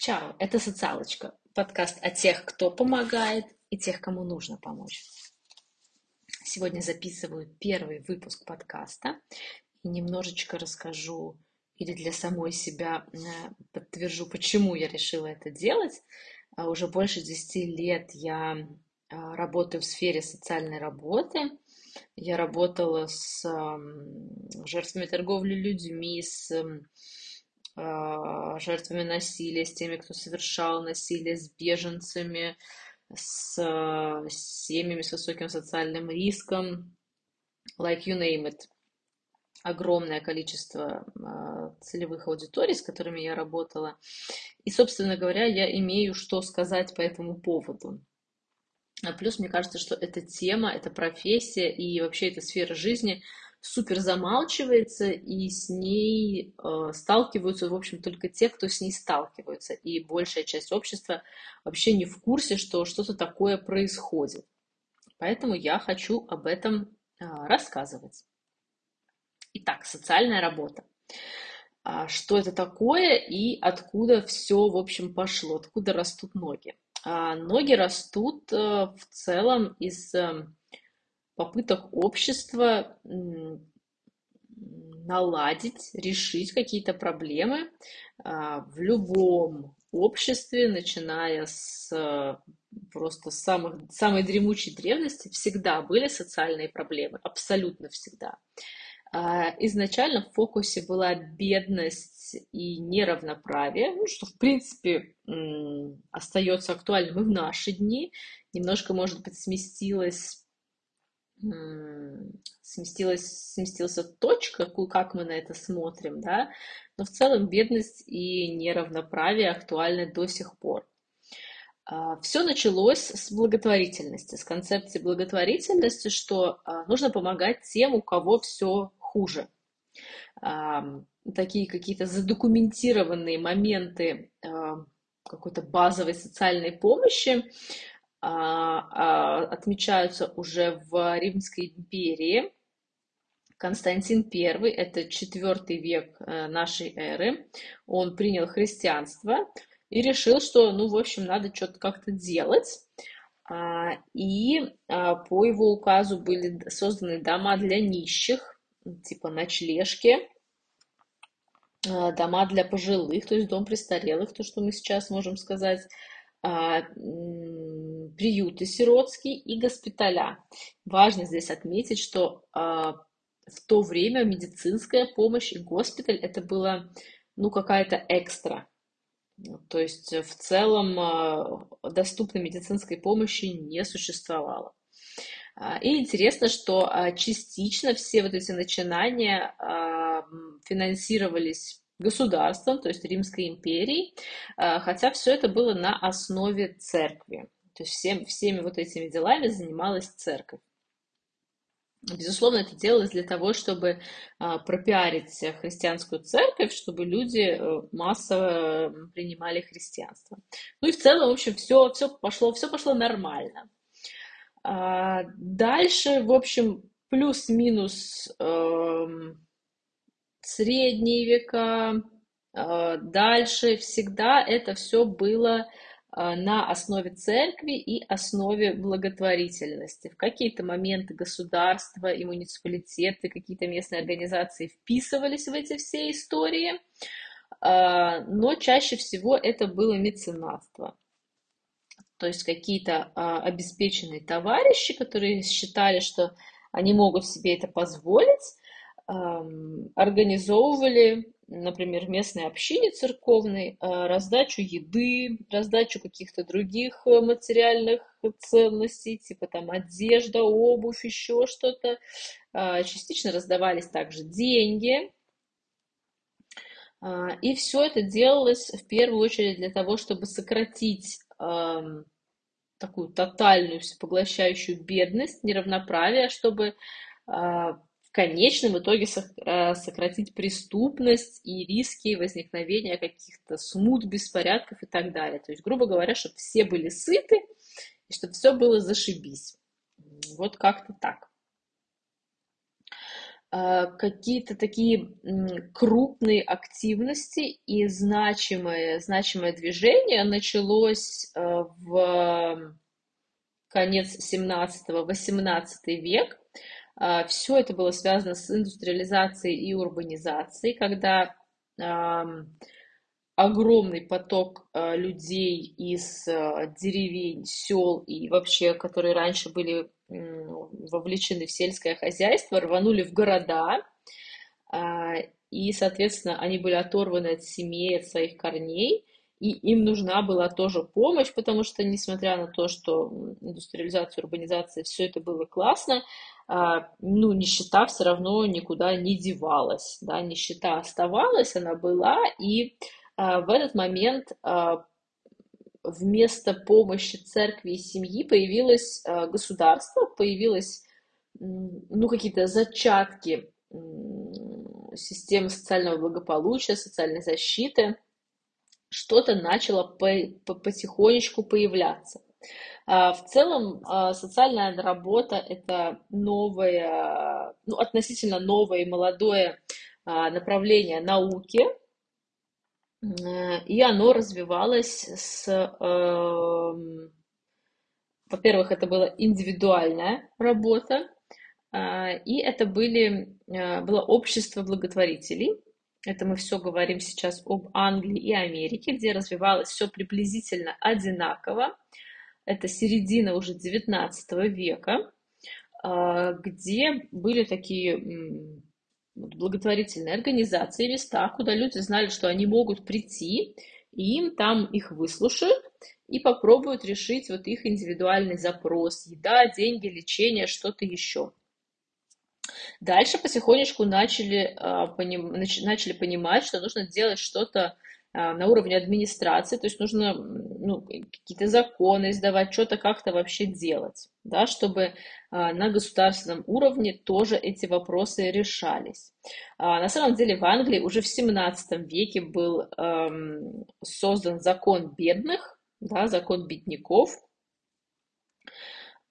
Чао, это «Социалочка», подкаст о тех, кто помогает и тех, кому нужно помочь. Сегодня записываю первый выпуск подкаста и немножечко расскажу или для самой себя э, подтвержу, почему я решила это делать. А уже больше 10 лет я а, работаю в сфере социальной работы. Я работала с жертвами торговли людьми, с а, жертвами насилия, с теми, кто совершал насилие, с беженцами, с семьями с высоким социальным риском, like you name it. Огромное количество а, целевых аудиторий, с которыми я работала. И, собственно говоря, я имею что сказать по этому поводу. А плюс мне кажется, что эта тема, эта профессия и вообще эта сфера жизни – супер замалчивается, и с ней э, сталкиваются, в общем, только те, кто с ней сталкиваются. И большая часть общества вообще не в курсе, что что-то такое происходит. Поэтому я хочу об этом э, рассказывать. Итак, социальная работа. А что это такое и откуда все, в общем, пошло, откуда растут ноги? А ноги растут э, в целом из э, попыток общества наладить, решить какие-то проблемы а, в любом обществе, начиная с просто самых, самой дремучей древности, всегда были социальные проблемы, абсолютно всегда. А, изначально в фокусе была бедность и неравноправие, ну, что, в принципе, остается актуальным и в наши дни. Немножко, может быть, сместилось сместилась, сместился точка, как мы на это смотрим, да, но в целом бедность и неравноправие актуальны до сих пор. А, Все началось с благотворительности, с концепции благотворительности, что а, нужно помогать тем, у кого все хуже. Такие какие-то задокументированные моменты какой-то базовой социальной помощи а, а, отмечаются уже в Римской империи. Константин I, это четвертый век э, нашей эры, он принял христианство и решил, что, ну, в общем, надо что-то как-то делать. А, и по его указу были созданы дома для нищих, типа ночлежки, дома для пожилых, то есть дом престарелых, то, что мы сейчас можем сказать, а, приюты сиротские и госпиталя. Важно здесь отметить, что а, в то время медицинская помощь и госпиталь это было ну какая-то экстра. То есть в целом а, доступной медицинской помощи не существовало. И интересно, что частично все вот эти начинания финансировались государством, то есть Римской империей, а, хотя все это было на основе церкви. То есть всем, всеми вот этими делами занималась церковь. Безусловно, это делалось для того, чтобы а, пропиарить христианскую церковь, чтобы люди э, массово принимали христианство. Ну и в целом, в общем, все, все, пошло, все пошло нормально. А, дальше, в общем, плюс-минус эм, средние века, а, дальше всегда это все было а, на основе церкви и основе благотворительности. В какие-то моменты государства и муниципалитеты, какие-то местные организации вписывались в эти все истории, а, но чаще всего это было меценатство. То есть какие-то обеспеченные товарищи, которые считали, что они могут себе это позволить, организовывали, например, местной общине церковной а, раздачу еды, раздачу каких-то других э, материальных ценностей, типа там одежда, обувь, еще что-то. А, частично раздавались также деньги. А, и все это делалось в первую очередь для того, чтобы сократить такую тотальную всепоглощающую бедность, неравноправие, чтобы в конечном итоге э, сократить преступность и риски возникновения каких-то смут, беспорядков и так далее. То есть, грубо говоря, чтобы все были сыты и чтобы все было зашибись. Вот как-то так. какие-то такие крупные активности и значимое, значимое движение началось в конец 17-18 век. Все это было связано с индустриализацией и урбанизацией, когда огромный поток э, людей из э, деревень, сел и вообще, которые раньше были вовлечены в сельское хозяйство, рванули в города, а, и, соответственно, они были оторваны от семей, от своих корней, и им нужна была тоже помощь, потому что, несмотря на то, что индустриализация, урбанизация, все это было классно, а, ну, нищета все равно никуда не девалась, да, нищета оставалась, она была, и а, в этот момент а, вместо помощи церкви и семьи появилось государство, появилось ну, какие-то зачатки системы социального благополучия, социальной защиты, что-то начало по по потихонечку появляться. В целом социальная работа – это новое, ну, относительно новое и молодое направление науки, и оно развивалось с... Эм, во-первых, это была индивидуальная работа, и это были, э, было общество благотворителей. Это мы все говорим сейчас об Англии и Америке, где развивалось все приблизительно одинаково. Это середина уже 19 века, где были такие благотворительные организации, места, куда люди знали, что они могут прийти, и им там их выслушают и попробуют решить вот их индивидуальный запрос. Еда, деньги, лечение, что-то еще. Дальше потихонечку начали, а, начали понимать, что нужно делать что-то а, на уровне администрации, то есть нужно ну, какие-то законы издавать, что-то как-то вообще делать, да, чтобы а, на государственном уровне тоже эти вопросы решались. На самом деле в Англии уже в 17 веке был эм, создан закон бедных, да, закон бедняков,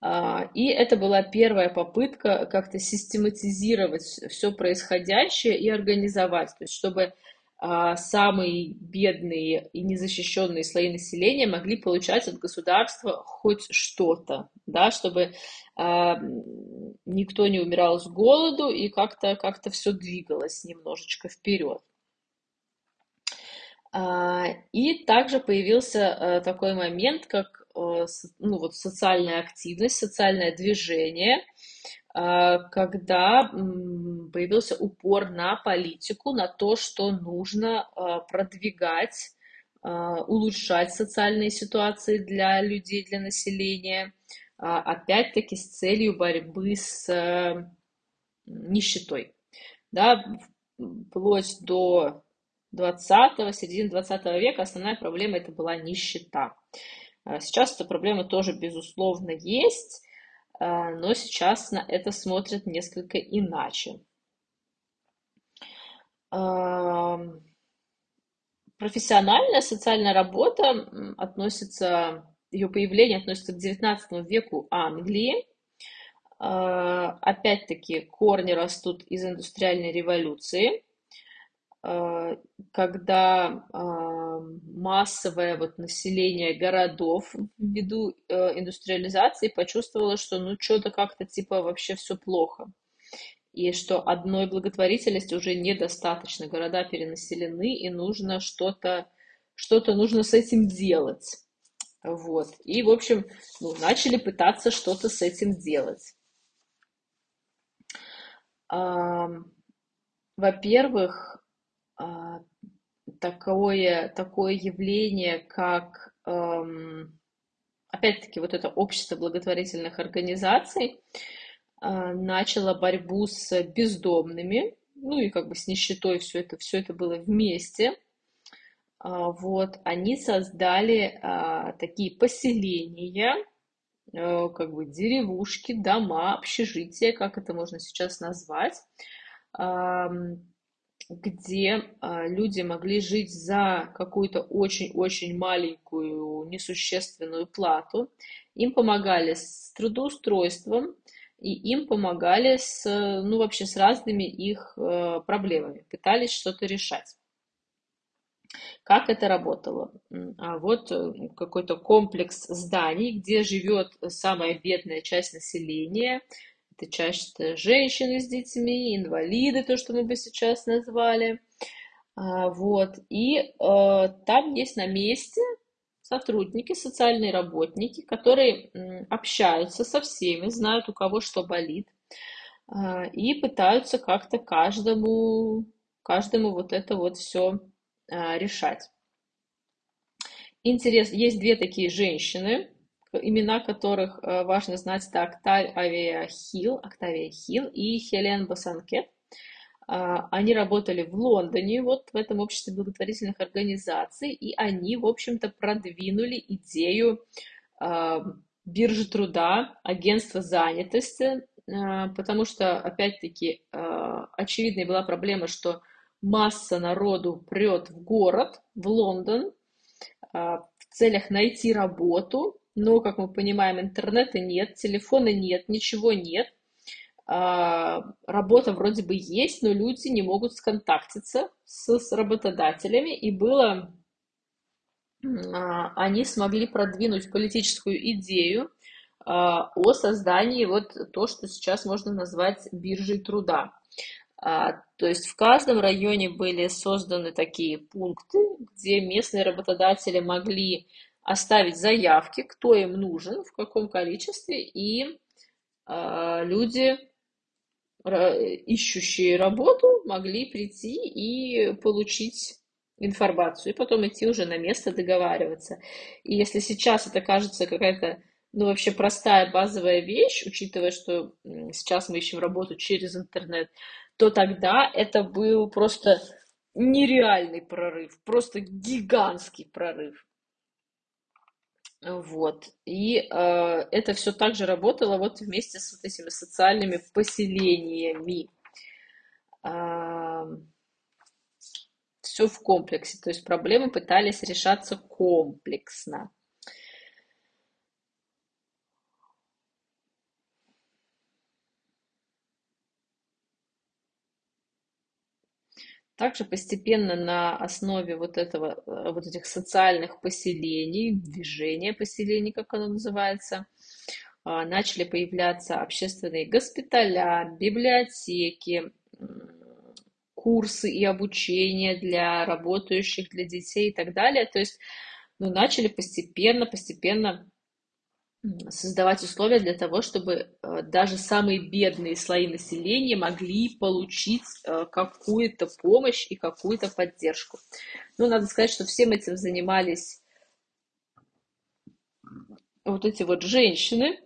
и это была первая попытка как-то систематизировать все происходящее и организовать, то есть чтобы а, самые бедные и незащищенные слои населения могли получать от государства хоть что-то, да, чтобы а, никто не умирал с голоду и как-то как все двигалось немножечко вперед. А, и также появился а, такой момент, как а, ну, вот социальная активность, социальное движение, а, когда появился упор на политику, на то, что нужно а, продвигать, улучшать социальные ситуации для людей, для населения, опять-таки с целью борьбы с нищетой. Да, вплоть до 20 середины 20 века основная проблема это была нищета. Сейчас эта проблема тоже, безусловно, есть, а, но сейчас на это смотрят несколько иначе. Профессиональная социальная работа относится, ее появление относится к XIX веку Англии. А, опять-таки корни растут из индустриальной революции. Э, когда а, массовое вот население городов ввиду э, индустриализации почувствовало, что ну что-то как-то типа вообще все плохо. И что одной благотворительности уже недостаточно. Города перенаселены, и нужно что-то, что-то нужно с этим делать. Вот. И, в общем, ну, начали пытаться что-то с этим делать. Во-первых, такое, такое явление, как, эм, опять-таки, вот это общество благотворительных организаций а, начало борьбу с бездомными, ну и как бы с нищетой все это, все это было вместе. А, вот, они создали такие поселения, э, как бы деревушки, дома, общежития, как это можно сейчас назвать, где а, люди могли жить за какую-то очень-очень маленькую, несущественную плату. Им помогали с трудоустройством, и им помогали с, ну, вообще с разными их э, проблемами, пытались что-то решать. Как это работало? А вот э, какой-то комплекс зданий, где живет самая бедная часть населения. Это чаще женщины с детьми, инвалиды, то, что мы бы сейчас назвали. А, вот. И э, там есть на месте сотрудники, социальные работники, которые общаются со всеми, знают, у кого что болит, а, и пытаются как-то каждому, каждому вот это вот все а, решать. Интерес, есть две такие женщины, имена которых а, важно знать, это Октавия Хилл, Октавия Хилл и Хелен Басанкет. А, они работали в Лондоне, вот в этом обществе благотворительных организаций, и они, в общем-то, продвинули идею а, биржи труда, агентства занятости, а, потому что, опять-таки, очевидной была проблема, что масса народу прет в город, в Лондон, в целях найти работу, но, как мы понимаем, интернета нет, телефона нет, ничего нет, а, работа вроде бы есть, но люди не могут сконтактиться с, с работодателями, и было, а, они смогли продвинуть политическую идею а, о создании вот то, что сейчас можно назвать биржей труда. То есть в каждом районе были созданы такие пункты, где местные работодатели могли оставить заявки, кто им нужен, в каком количестве, и люди ищущие работу могли прийти и получить информацию, и потом идти уже на место договариваться. И если сейчас это кажется какая-то, ну, вообще простая базовая вещь, учитывая, что сейчас мы ищем работу через интернет, то тогда это был просто нереальный прорыв, просто гигантский прорыв. Вот. И э, это все также работало вот вместе с вот этими социальными поселениями. Э, все в комплексе. То есть проблемы пытались решаться комплексно. Также постепенно на основе вот этого, э, вот этих социальных поселений, движения поселений, как оно называется, а, начали появляться общественные госпиталя, библиотеки, курсы и обучение для работающих, для детей и так далее. То есть ну, начали постепенно, постепенно создавать условия для того, чтобы э, даже самые бедные слои населения могли получить э, какую-то помощь и какую-то поддержку. Ну, надо сказать, что всем этим занимались вот эти вот женщины.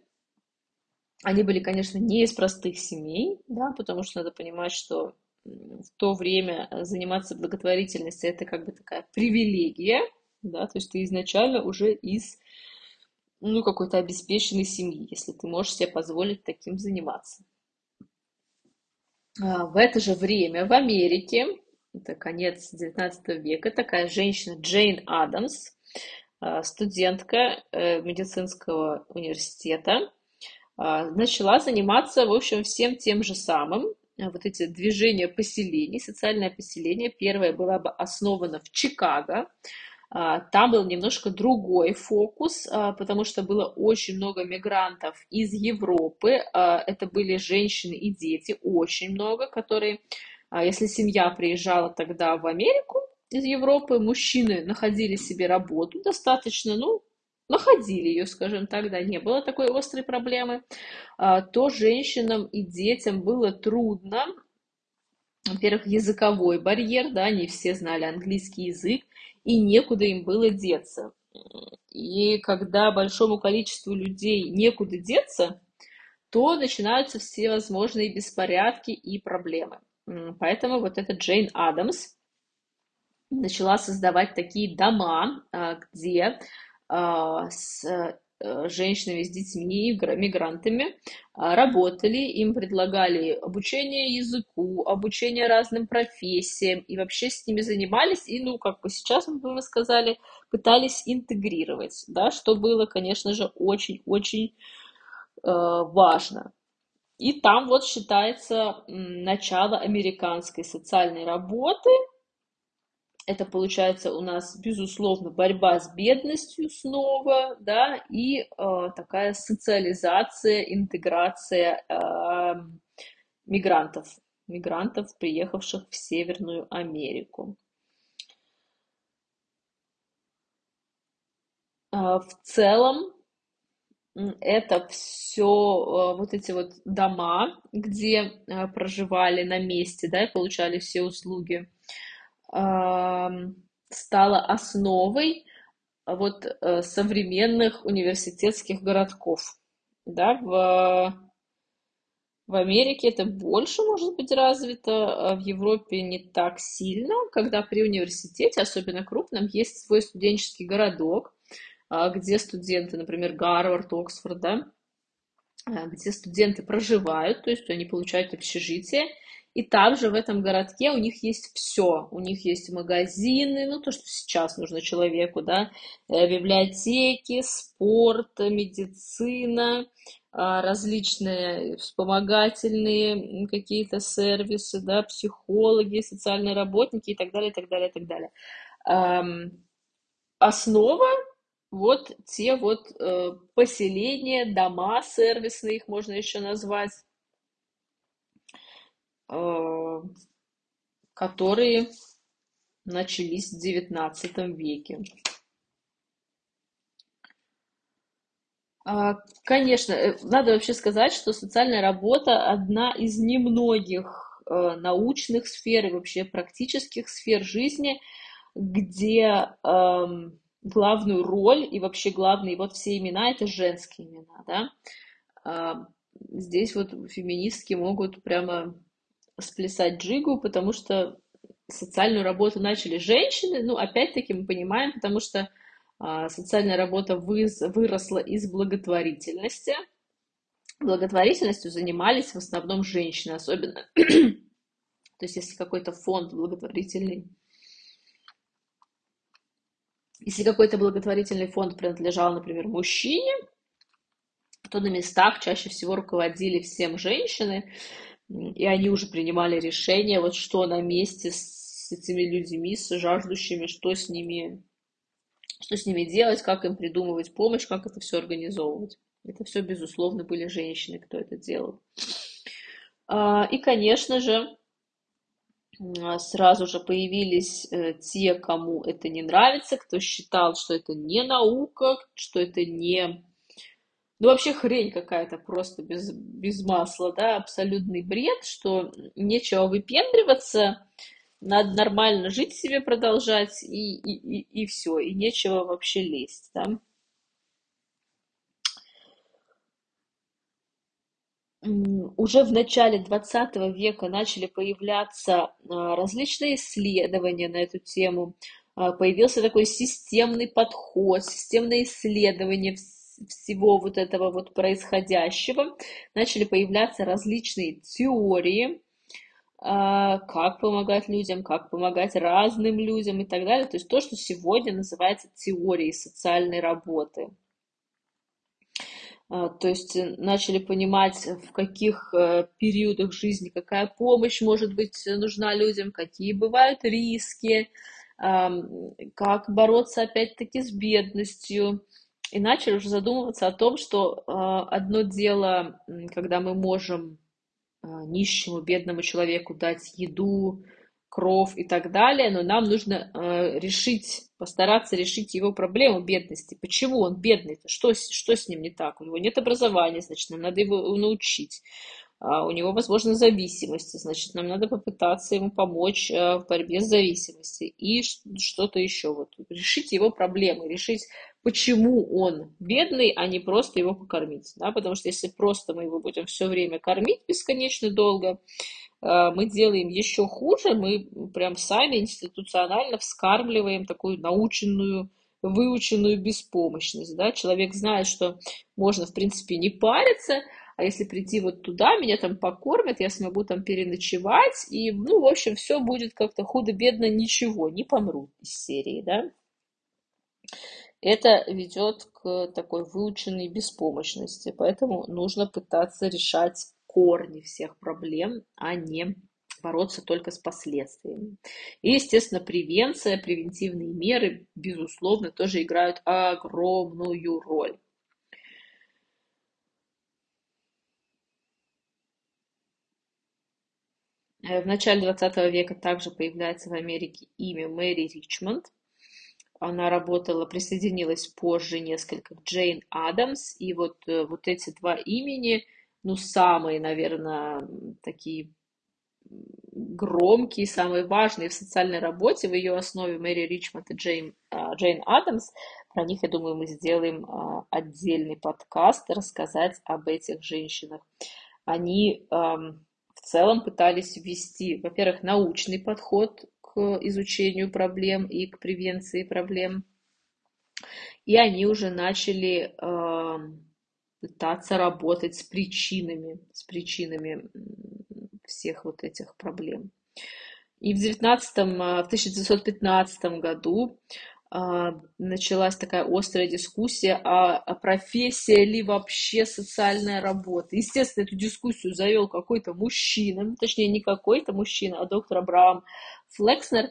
Они были, конечно, не из простых семей, да, потому что надо понимать, что в то время заниматься благотворительностью это как бы такая привилегия, да, то есть ты изначально уже из ну, какой-то обеспеченной семьи, если ты можешь себе позволить таким заниматься. А, в это же время в Америке, это конец 19 века, такая женщина Джейн Адамс, а, студентка э, медицинского университета, а, начала заниматься, в общем, всем тем же самым. Вот эти движения поселений, социальное поселение, первое было основано в Чикаго, там был немножко другой фокус, а, потому что было очень много мигрантов из Европы. А, это были женщины и дети, очень много, которые, если семья приезжала тогда в Америку из Европы, мужчины находили себе работу достаточно, ну, находили ее, скажем так, да, не было такой острой проблемы, то женщинам и детям было трудно, во-первых, языковой барьер, да, не все знали английский язык, и некуда им было деться. И когда большому количеству людей некуда деться, то начинаются все возможные беспорядки и проблемы. Поэтому вот эта Джейн Адамс начала создавать такие дома, а, где а, с женщинами с детьми, мигрантами, а, работали, им предлагали обучение языку, обучение разным профессиям, и вообще с ними занимались, и, ну, как бы сейчас, мы бы сказали, пытались интегрировать, да, что было, конечно же, очень-очень э, важно. И там вот считается начало американской социальной работы. Это получается у нас, безусловно, борьба с бедностью снова, да, и э, такая социализация, интеграция э, мигрантов, мигрантов, приехавших в Северную Америку. Э, в целом это все э, вот эти вот дома, где э, проживали на месте, да, и получали все услуги, стало основой вот э, современных университетских городков. Да, в, в Америке это больше может быть развито, а в Европе не так сильно, когда при университете, особенно крупном, есть свой студенческий городок, а, где студенты, например, Гарвард, Оксфорд, да, а, где студенты проживают, то есть они получают общежитие, и также в этом городке у них есть все. У них есть магазины, ну то, что сейчас нужно человеку, да, э, библиотеки, спорт, медицина, а, различные вспомогательные какие-то сервисы, да, психологи, социальные работники и так далее, и так далее, и так далее. Основа вот те вот э, поселения, дома сервисные, их можно еще назвать, которые начались в XIX веке. А, конечно, э, надо вообще сказать, что социальная работа одна из немногих э, научных сфер и вообще практических сфер жизни, где эм, главную роль и вообще главные вот все имена это женские имена, да. А, здесь вот феминистки могут прямо сплясать джигу, потому что социальную работу начали женщины, ну, опять-таки мы понимаем, потому что а, социальная работа выз, выросла из благотворительности. Благотворительностью занимались в основном женщины, особенно, то есть если какой-то фонд благотворительный если какой-то благотворительный фонд принадлежал, например, мужчине, то на местах чаще всего руководили всем женщины, и они уже принимали решение, вот что на месте с этими людьми, с жаждущими, что с ними, что с ними делать, как им придумывать помощь, как это все организовывать. Это все, безусловно, были женщины, кто это делал. А, и, конечно же, сразу же появились э, те, кому это не нравится, кто считал, что это не наука, что это не... Ну, вообще хрень какая-то просто без, без масла, да, абсолютный бред, что нечего выпендриваться, надо нормально жить себе продолжать и, и, и, и все, и нечего вообще лезть, да. уже в начале 20 века начали появляться а, различные исследования на эту тему. А, появился такой системный подход, системное исследование всего вот этого вот происходящего. Начали появляться различные теории, а, как помогать людям, как помогать разным людям и так далее. То есть то, что сегодня называется теорией социальной работы. А, то есть э, начали понимать, в каких э, периодах жизни какая помощь может быть нужна людям, какие бывают риски, как бороться опять-таки с бедностью. И начали уже задумываться о том, что а, одно дело, когда мы можем а, нищему, бедному человеку дать еду, кров и так далее, но нам нужно э, решить, постараться решить его проблему бедности. Почему он бедный? -то? Что, что с ним не так? У него нет образования, значит, нам надо его научить. А у него, возможно, зависимости, значит, нам надо попытаться ему помочь э, в борьбе с зависимостью. И что-то еще. Вот, решить его проблемы, решить, почему он бедный, а не просто его покормить. Да? Потому что если просто мы его будем все время кормить бесконечно долго, Э, мы делаем еще хуже, мы прям сами институционально вскармливаем такую наученную, выученную беспомощность. Да? Человек знает, что можно, в принципе, не париться, а если прийти вот туда, меня там покормят, я смогу там переночевать, и, ну, в общем, все будет как-то худо-бедно, ничего, не помру из серии, да. Это ведет к такой выученной беспомощности, поэтому нужно пытаться решать корни всех проблем, а не бороться только с последствиями. И, естественно, превенция, превентивные меры, безусловно, тоже играют огромную роль. Э, в начале 20 века также появляется в Америке имя Мэри Ричмонд. Она работала, присоединилась позже несколько Джейн Адамс. И вот, э, вот эти два имени, ну, самые, наверное, такие громкие, самые важные в социальной работе. В ее основе Мэри Ричмонд и Джейн, а, Джейн Адамс. Про них, я думаю, мы сделаем а, отдельный подкаст, рассказать об этих женщинах. Они в целом пытались ввести, во-первых, научный подход к изучению проблем и к превенции проблем. И они уже начали э, пытаться работать с причинами, с причинами всех вот этих проблем. И в, 19, э, в 1915 году началась такая острая дискуссия, а, а профессия ли вообще социальная работа. Естественно, эту дискуссию завел какой-то мужчина, ну, точнее, не какой-то мужчина, а доктор Абрaham Флекснер.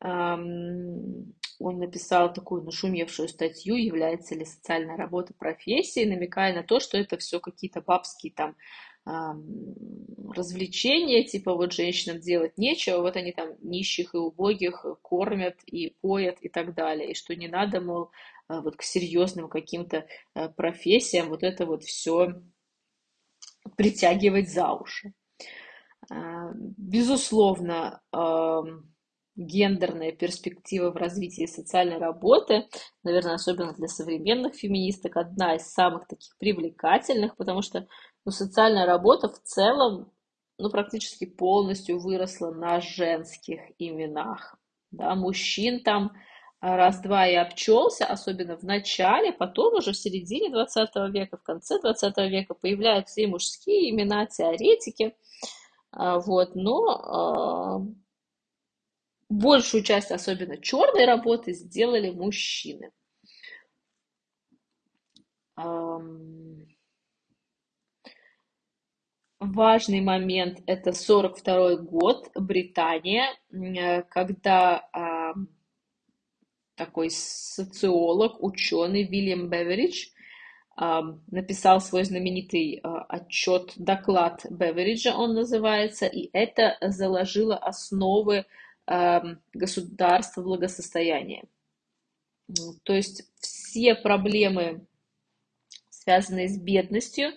Он написал такую нашумевшую статью, является ли социальная работа профессией, намекая на то, что это все какие-то бабские там развлечения, типа вот женщинам делать нечего, вот они там нищих и убогих кормят и поят и так далее, и что не надо, мол, а, вот к серьезным каким-то э, профессиям вот это вот все притягивать за уши. А, безусловно, гендерная перспектива в развитии социальной работы, наверное, особенно для современных феминисток, одна из самых таких привлекательных, потому что ну, социальная работа в целом ну, практически полностью выросла на женских именах. Да, мужчин там раз-два и обчелся, особенно в начале, потом уже в середине 20 века, в конце 20 века появляются и мужские имена, теоретики, а, вот, но а, большую часть, особенно черной работы, сделали мужчины. Важный момент – это 42 год, Британия, э, когда а, такой социолог, ученый Вильям Беверидж а, написал свой знаменитый а, отчет, доклад Бевериджа он называется, и это заложило основы а, государства благосостояния. То есть все проблемы, связанные с бедностью,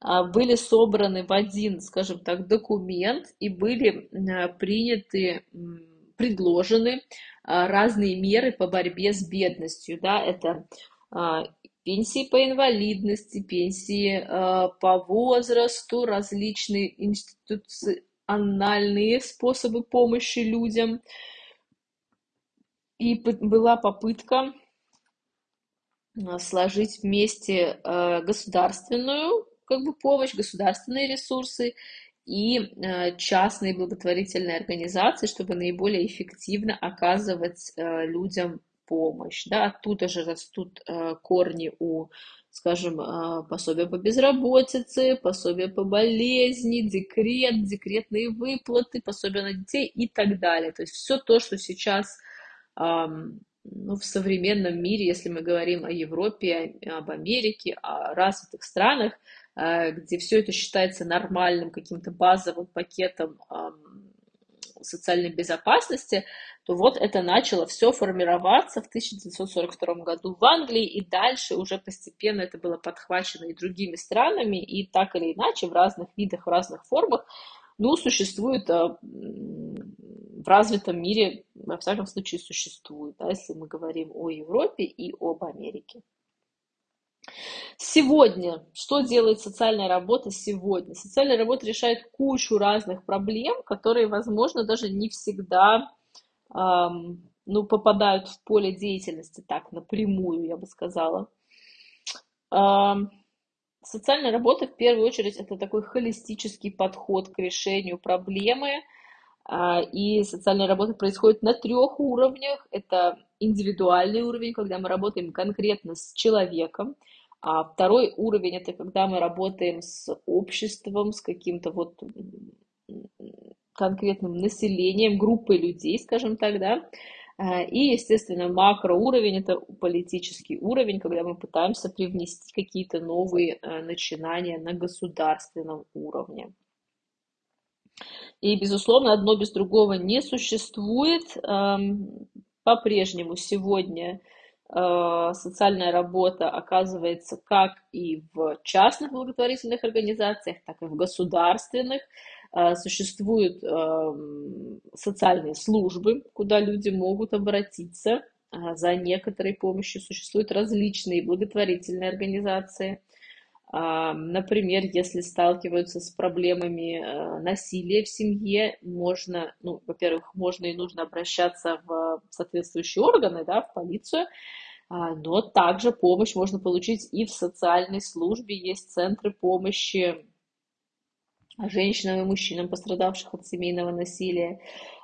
были собраны в один, скажем так, документ и были а, приняты, предложены а, разные меры по борьбе с бедностью. Да? Это пенсии по инвалидности, пенсии по возрасту, различные институциональные способы помощи людям. И была попытка сложить вместе государственную как бы помощь, государственные ресурсы и э, частные благотворительные организации, чтобы наиболее эффективно оказывать э, людям помощь. Да, оттуда же растут э, корни у, скажем, пособия по безработице, пособия по болезни, декрет, декретные выплаты, пособия на детей и так далее. То есть все то, что сейчас ну, в современном мире, если мы говорим о Европе, об Америке, о развитых странах, где все это считается нормальным каким-то базовым пакетом социальной безопасности, то вот это начало все формироваться в 1942 году в Англии, и дальше уже постепенно это было подхвачено и другими странами, и так или иначе в разных видах, в разных формах, ну, существует э, в развитом мире, во всяком случае, существует, да, если мы говорим о Европе и об Америке. Сегодня, что делает социальная работа сегодня? Социальная работа решает кучу разных проблем, которые, возможно, даже не всегда эм, ну, попадают в поле деятельности так напрямую, я бы сказала. Эм, социальная работа, в первую очередь, это такой холистический подход к решению проблемы, э, и социальная работа происходит на трех уровнях. Это индивидуальный уровень, когда мы работаем конкретно с человеком, А второй уровень это когда мы работаем с обществом, с каким-то вот конкретным населением, группой людей, скажем так, да. А, и, естественно, макроуровень – это политический уровень, когда мы пытаемся привнести какие-то новые э, начинания на государственном уровне. И, безусловно, одно без другого не существует. По-прежнему сегодня социальная работа оказывается как и в частных благотворительных организациях, так и в государственных. Э, существуют эм, социальные службы, куда люди могут обратиться э, за некоторой помощью. Существуют различные благотворительные организации. Например, если сталкиваются с проблемами э, насилия в семье, можно, ну, во-первых, можно и нужно обращаться в соответствующие органы, да, в полицию, а, но также помощь можно получить и в социальной службе. Есть центры помощи женщинам и мужчинам, пострадавших от семейного насилия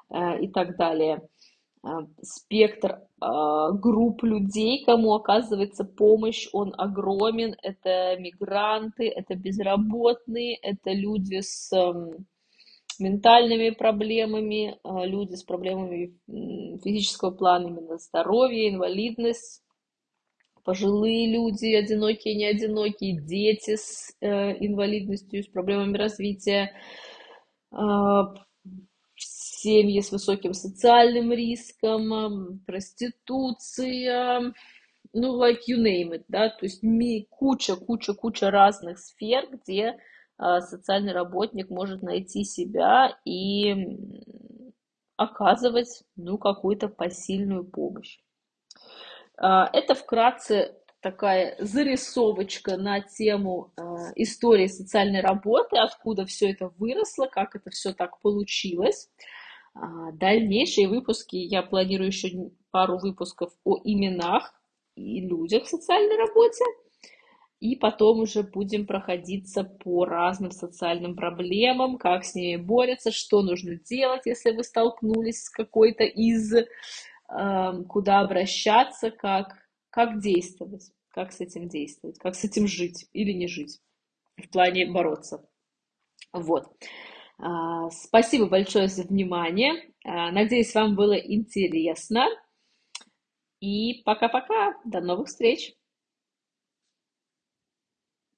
э, и так далее. Э, спектр э, групп людей, кому оказывается помощь, он огромен. Это мигранты, это безработные, это люди с ментальными проблемами, люди с проблемами физического плана, именно здоровья, инвалидность, пожилые люди, одинокие, не одинокие, дети с э, инвалидностью, с проблемами развития, семьи с высоким социальным риском, проституция, ну, like you name it, да, то есть куча, куча, куча разных сфер, где э, социальный работник может найти себя и оказывать, ну, какую-то посильную помощь. А, это вкратце такая зарисовочка на тему э, истории социальной работы, откуда все это выросло, как это все так получилось. А, дальнейшие выпуски, я планирую еще пару выпусков о именах и людях в социальной работе. И потом уже будем проходиться по разным социальным проблемам, как с ними борются, что нужно делать, если вы столкнулись с какой-то из Эм, куда обращаться, как, как действовать, как с этим действовать, как с этим жить или не жить, в плане бороться. Вот. А, спасибо большое за внимание. А, надеюсь, вам было интересно. И пока-пока. До новых встреч.